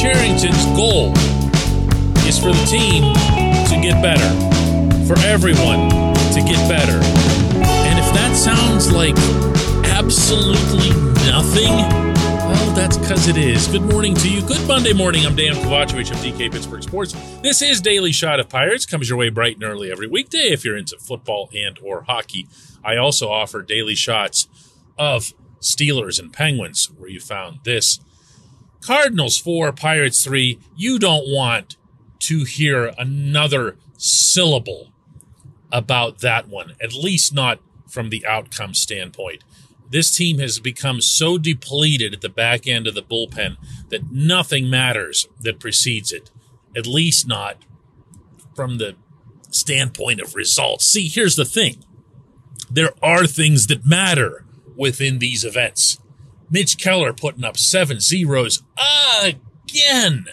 Cherington's goal is for the team to get better, for everyone to get better. And if that sounds like absolutely nothing, well, that's because it is. Good morning to you. Good Monday morning. I'm Dan Kovacevic of DK Pittsburgh Sports. This is Daily Shot of Pirates. Comes your way bright and early every weekday if you're into football and or hockey. I also offer daily shots of Steelers and Penguins, where you found this. Cardinals 4, Pirates 3. You don't want to hear another syllable about that one, at least not from the outcome standpoint. This team has become so depleted at the back end of the bullpen that nothing matters that precedes it, at least not from the standpoint of results. See, here's the thing there are things that matter within these events. Mitch Keller putting up seven zeros again.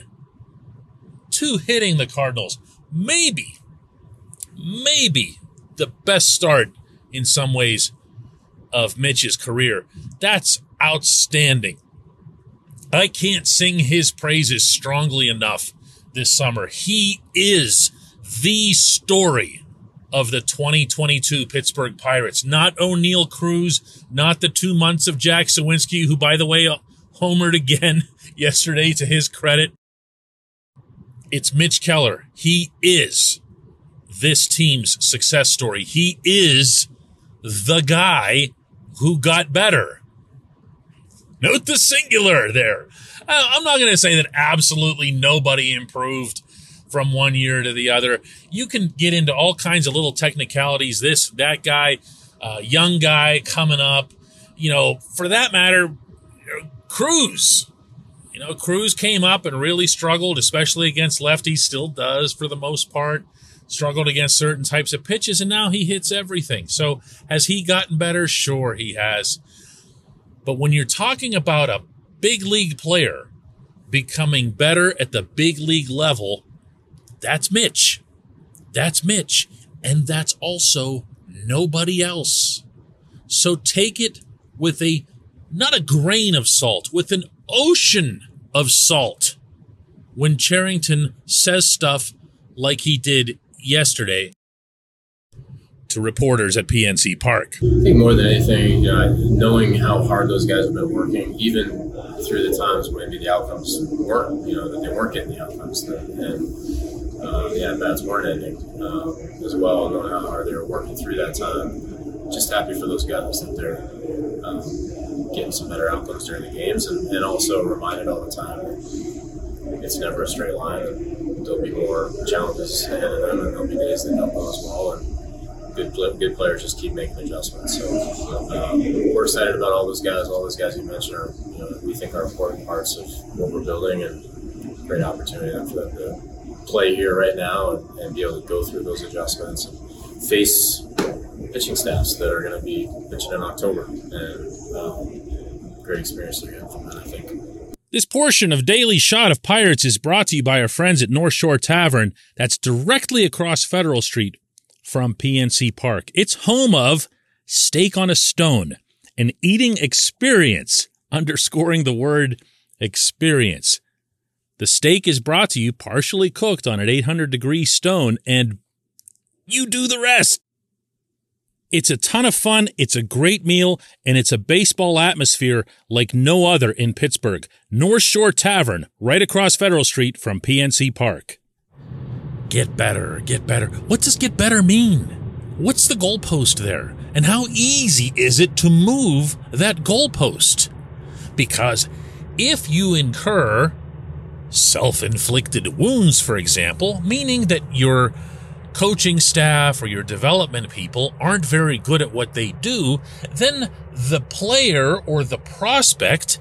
Two hitting the Cardinals. Maybe, maybe the best start in some ways of Mitch's career. That's outstanding. I can't sing his praises strongly enough this summer. He is the story of the 2022 Pittsburgh Pirates. Not Oneil Cruz, not the two months of Jack Suwinski, who, by the way, homered again yesterday to his credit. It's Mitch Keller. He is this team's success story. He is the guy who got better. Note the singular there. Uh, I'm not going to say that absolutely nobody improved from one year to the other. You can get into all kinds of little technicalities. This, that guy, uh, young guy coming up. You know, for that matter, Cruz. You know, Cruz came up and really struggled, especially against lefties. Still does for the most part. Struggled against certain types of pitches, and now he hits everything. So, has he gotten better? Sure, he has. But when you're talking about a big league player becoming better at the big league level, that's Mitch. That's Mitch. And that's also nobody else. So take it with a, not a grain of salt, with an ocean of salt when Cherington says stuff like he did yesterday to reporters at PNC Park. I think more than anything, you know, knowing how hard those guys have been working, even through the times when maybe the outcomes weren't, you know, that they weren't getting the outcomes, and, and the at bats weren't ending um, as well, knowing how hard they were working through that time. Just happy for those guys that they're um, getting some better outcomes during the games, and, and also reminded all the time that it's never a straight line. There'll be more challenges ahead of them, and there'll be days that don't go as well. And, good good players just keep making adjustments. So um, we're excited about all those guys. All those guys you mentioned are, you know, we think are important parts of what we're building, and great opportunity for them to play here right now and, and be able to go through those adjustments and face pitching staffs that are going to be pitching in October. And um, great experience to get from that, I think. This portion of Daily Shot of Pirates is brought to you by our friends at North Shore Tavern that's directly across Federal Street from PNC Park. It's home of Steak on a Stone, an eating experience, underscoring the word experience. The steak is brought to you partially cooked on an 800 degree stone, and you do the rest. It's a ton of fun, it's a great meal, and it's a baseball atmosphere like no other in Pittsburgh. North Shore Tavern, right across Federal Street from PNC Park. Get better, get better. What does get better mean? What's the goalpost there? And how easy is it to move that goalpost? Because if you incur self inflicted wounds, for example, meaning that your coaching staff or your development people aren't very good at what they do, then the player or the prospect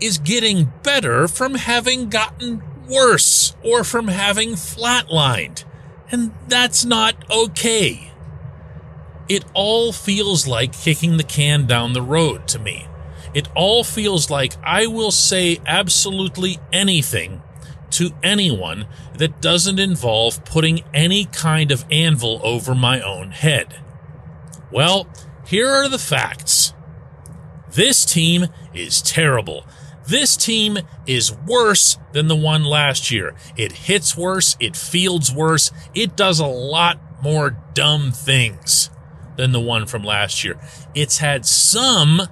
is getting better from having gotten worse or from having flatlined. And that's not okay. It all feels like kicking the can down the road to me. It all feels like I will say absolutely anything to anyone that doesn't involve putting any kind of anvil over my own head. Well, here are the facts. This team is terrible. This team is worse than the one last year. It hits worse, it fields worse, it does a lot more dumb things than the one from last year. It's had some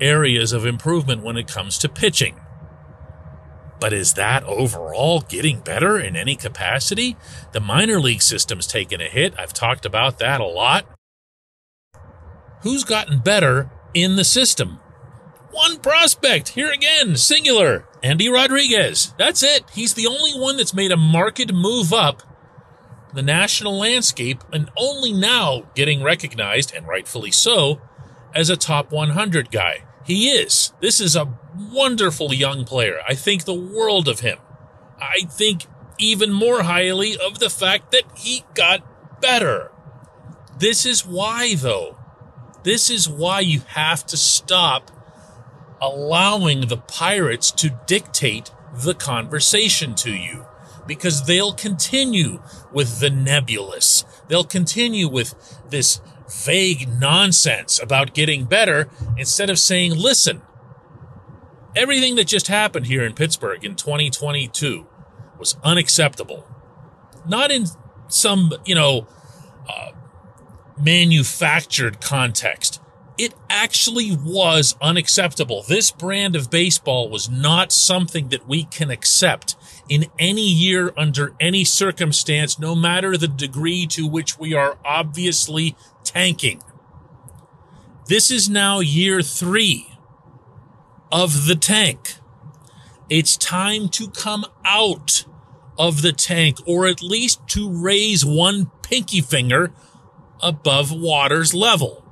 areas of improvement when it comes to pitching. But is that overall getting better in any capacity? The minor league system's taken a hit. I've talked about that a lot. Who's gotten better in the system? One prospect, here again, singular, Endy Rodriguez. That's it. He's the only one that's made a marked move up the national landscape and only now getting recognized, and rightfully so, as a top 100 guy. He is. This is a wonderful young player. I think the world of him. I think even more highly of the fact that he got better. This is why, though. This is why you have to stop allowing the pirates to dictate the conversation to you because they'll continue with the nebulous. They'll continue with this vague nonsense about getting better instead of saying, listen, everything that just happened here in Pittsburgh in 2022 was unacceptable. Not in some, you know, uh, manufactured context it actually was unacceptable. This brand of baseball was not something that we can accept in any year under any circumstance, no matter the degree to which we are obviously tanking. This is now year three of the tank. It's time to come out of the tank, or at least to raise one pinky finger above water's level.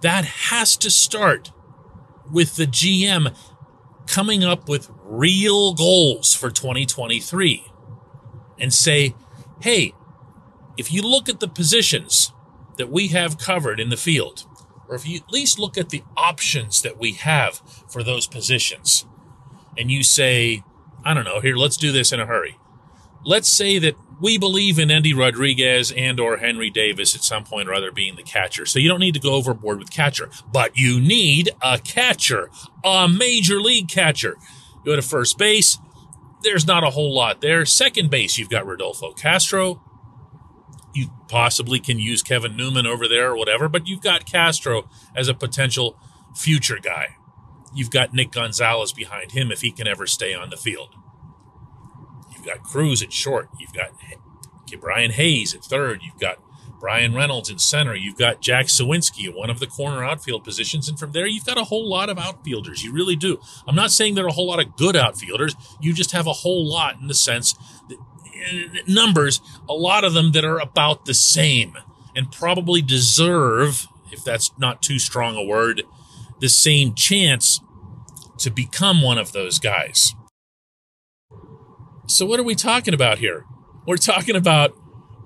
That has to start with the GM coming up with real goals for 2023 and say, hey, if you look at the positions that we have covered in the field, or if you at least look at the options that we have for those positions, and you say, I don't know, here, let's do this in a hurry. Let's say that we believe in Endy Rodriguez and or Henry Davis at some point or other being the catcher. So you don't need to go overboard with catcher, but you need a catcher, a major league catcher. You go to first base. There's not a whole lot there. Second base, you've got Rodolfo Castro. You possibly can use Kevin Newman over there or whatever, but you've got Castro as a potential future guy. You've got Nick Gonzalez behind him if he can ever stay on the field got Cruz at short. You've got Brian Hayes at third. You've got Bryan Reynolds in center. You've got Jack Suwinski at one of the corner outfield positions. And from there, you've got a whole lot of outfielders. You really do. I'm not saying there are a whole lot of good outfielders. You just have a whole lot in the sense that uh, numbers, a lot of them that are about the same and probably deserve, if that's not too strong a word, the same chance to become one of those guys. So, what are we talking about here? We're talking about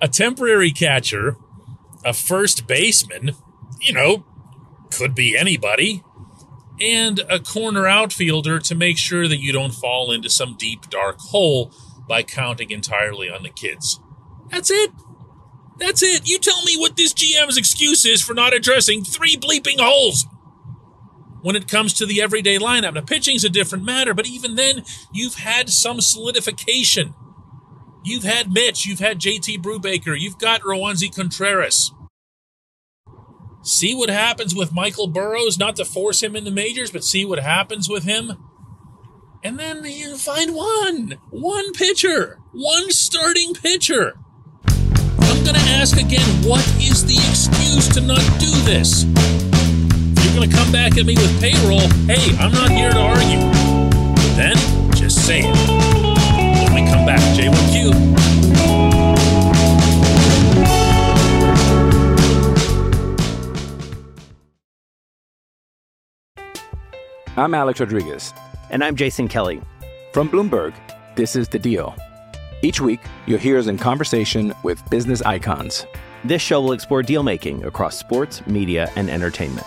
a temporary catcher, a first baseman, you know, could be anybody, and a corner outfielder to make sure that you don't fall into some deep, dark hole by counting entirely on the kids. That's it. That's it. You tell me what this GM's excuse is for not addressing three bleeping holes when it comes to the everyday lineup. Now, pitching's a different matter, but even then, you've had some solidification. You've had Mitch, you've had JT Brubaker, you've got Roansy Contreras. See what happens with Michael Burrows, not to force him in the majors, but see what happens with him. And then you find one, one pitcher, one starting pitcher. I'm going to ask again what is the excuse to not do this? If going to come back at me with payroll, hey, I'm not here to argue. Then just say it. When we come back, J1Q. I'm Alex Rodriguez. And I'm Jason Kelly. From Bloomberg, this is The Deal. Each week, you'll hear us in conversation with business icons. This show will explore deal making across sports, media, and entertainment.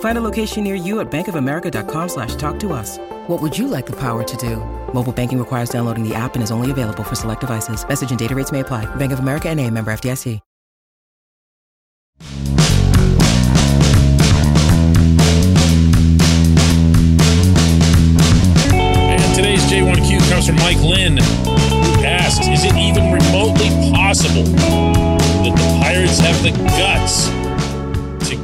Find a location near you at bankofamerica.com slash talk to us. What would you like the power to do? Mobile banking requires downloading the app and is only available for select devices. Message and data rates may apply. Bank of America and a member FDIC. And today's J1Q comes from Mike Lynn, who asks Is it even remotely possible that the Pirates have the guts to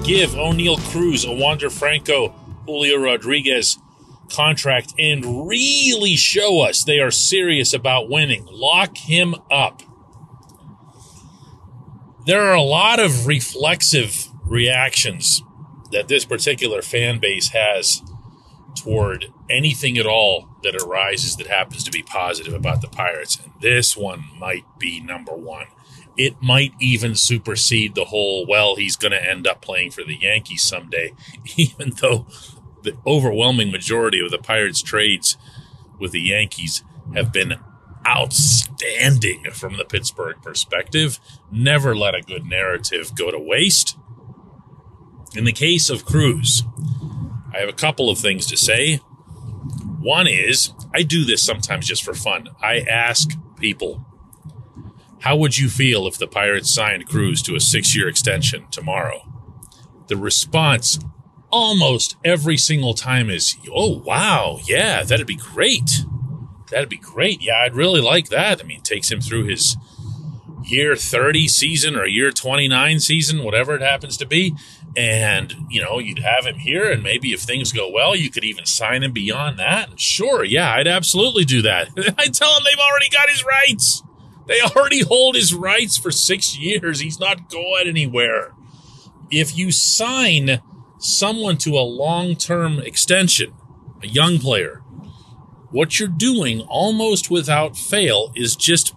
give Oneil Cruz, Wander Franco, Julio Rodriguez contract and really show us they are serious about winning? Lock him up. There are a lot of reflexive reactions that this particular fan base has toward anything at all that arises that happens to be positive about the Pirates. And this one might be number one. It might even supersede the whole, well, he's going to end up playing for the Yankees someday, even though the overwhelming majority of the Pirates' trades with the Yankees have been outstanding from the Pittsburgh perspective. Never let a good narrative go to waste. In the case of Cruz, I have a couple of things to say. One is, I do this sometimes just for fun. I ask people, how would you feel if the Pirates signed Cruz to a six year extension tomorrow? The response almost every single time is, oh, wow, yeah, that'd be great. That'd be great. Yeah, I'd really like that. I mean, takes him through his year 30 season or year 29 season, whatever it happens to be. And, you know, you'd have him here. And maybe if things go well, you could even sign him beyond that. And sure. Yeah, I'd absolutely do that. I tell him they've already got his rights. They already hold his rights for six years. He's not going anywhere. If you sign someone to a long term extension, a young player, what you're doing almost without fail is just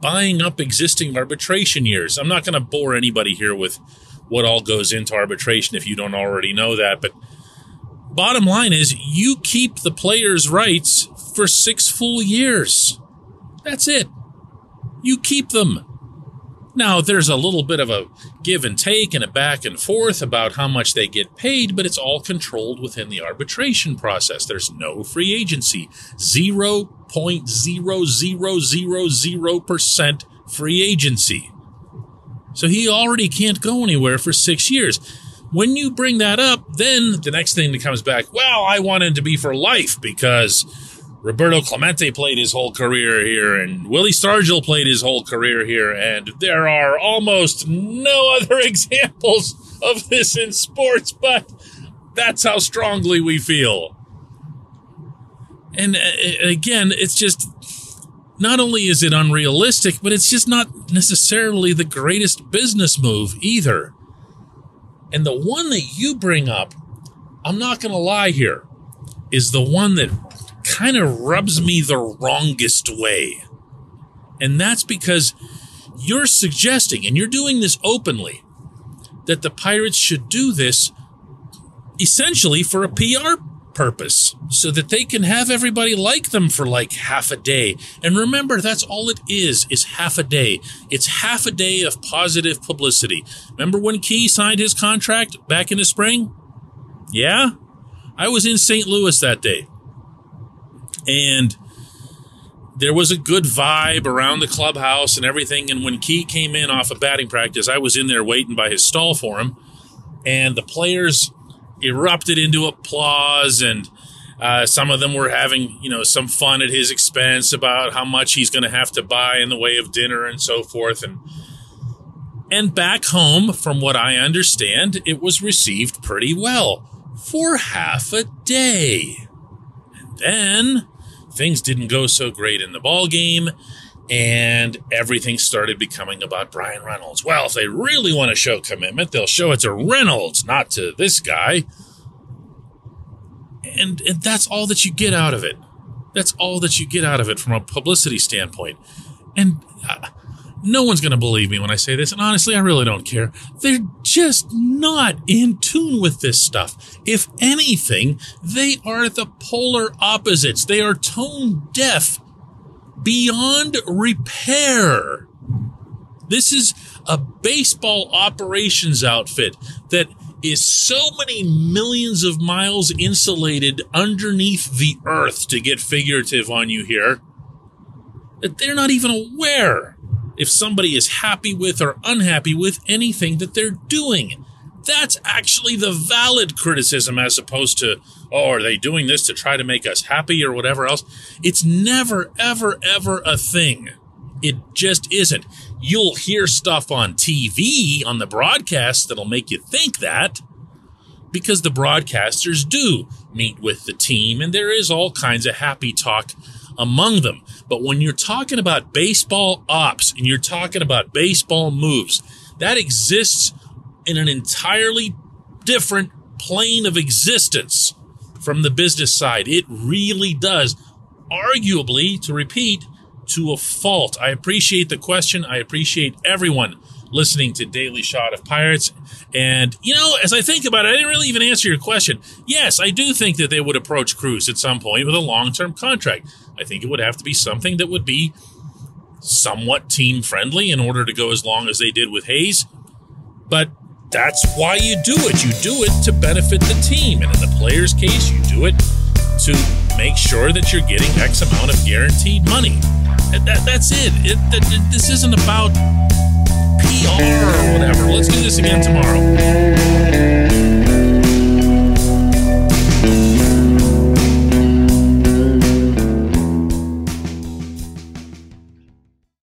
buying up existing arbitration years. I'm not going to bore anybody here with what all goes into arbitration if you don't already know that, but bottom line is you keep the player's rights for six full years. That's it. You keep them. Now, there's a little bit of a give and take and a back and forth about how much they get paid, but it's all controlled within the arbitration process. There's no free agency, zero 0.0000% free agency. So he already can't go anywhere for six years. When you bring that up, then the next thing that comes back, well, I want him to be for life because Roberto Clemente played his whole career here and Willie Stargell played his whole career here. And there are almost no other examples of this in sports, but that's how strongly we feel. And uh, again, it's just not only is it unrealistic, but it's just not necessarily the greatest business move either. And the one that you bring up, I'm not going to lie here, is the one that kind of rubs me the wrongest way. And that's because you're suggesting, and you're doing this openly, that the Pirates should do this essentially for a PR purpose so that they can have everybody like them for like half a day. And remember, that's all it is, is half a day. It's half a day of positive publicity. Remember when Key signed his contract back in the spring? Yeah? I was in St. Louis that day. And there was a good vibe around the clubhouse and everything. And when Key came in off of batting practice, I was in there waiting by his stall for him. And the players erupted into applause and uh, some of them were having, you know, some fun at his expense about how much he's going to have to buy in the way of dinner and so forth. And and back home, from what I understand, it was received pretty well for half a day. And then things didn't go so great in the ball game, and everything started becoming about Bryan Reynolds. Well, if they really want to show commitment, they'll show it to Reynolds, not to this guy. And, and that's all that you get out of it. That's all that you get out of it from a publicity standpoint. And uh, no one's going to believe me when I say this. And honestly, I really don't care. They're just not in tune with this stuff. If anything, they are the polar opposites. They are tone deaf beyond repair. This is a baseball operations outfit that is so many millions of miles insulated underneath the earth to get figurative on you here that they're not even aware if somebody is happy with or unhappy with anything that they're doing. That's actually the valid criticism as opposed to, oh, are they doing this to try to make us happy or whatever else? It's never, ever, ever a thing. It just isn't. You'll hear stuff on TV, on the broadcast, that'll make you think that because the broadcasters do meet with the team and there is all kinds of happy talk among them. But when you're talking about baseball ops and you're talking about baseball moves, that exists in an entirely different plane of existence from the business side. It really does. Arguably, to repeat, to a fault. I appreciate the question. I appreciate everyone listening to Daily Shot of Pirates. And, you know, as I think about it, I didn't really even answer your question. Yes, I do think that they would approach Cruz at some point with a long term contract. I think it would have to be something that would be somewhat team friendly in order to go as long as they did with Hayes. But that's why you do it. You do it to benefit the team. And in the player's case, you do it to make sure that you're getting X amount of guaranteed money. That, that's it. it that, this isn't about PR or whatever. Let's do this again tomorrow.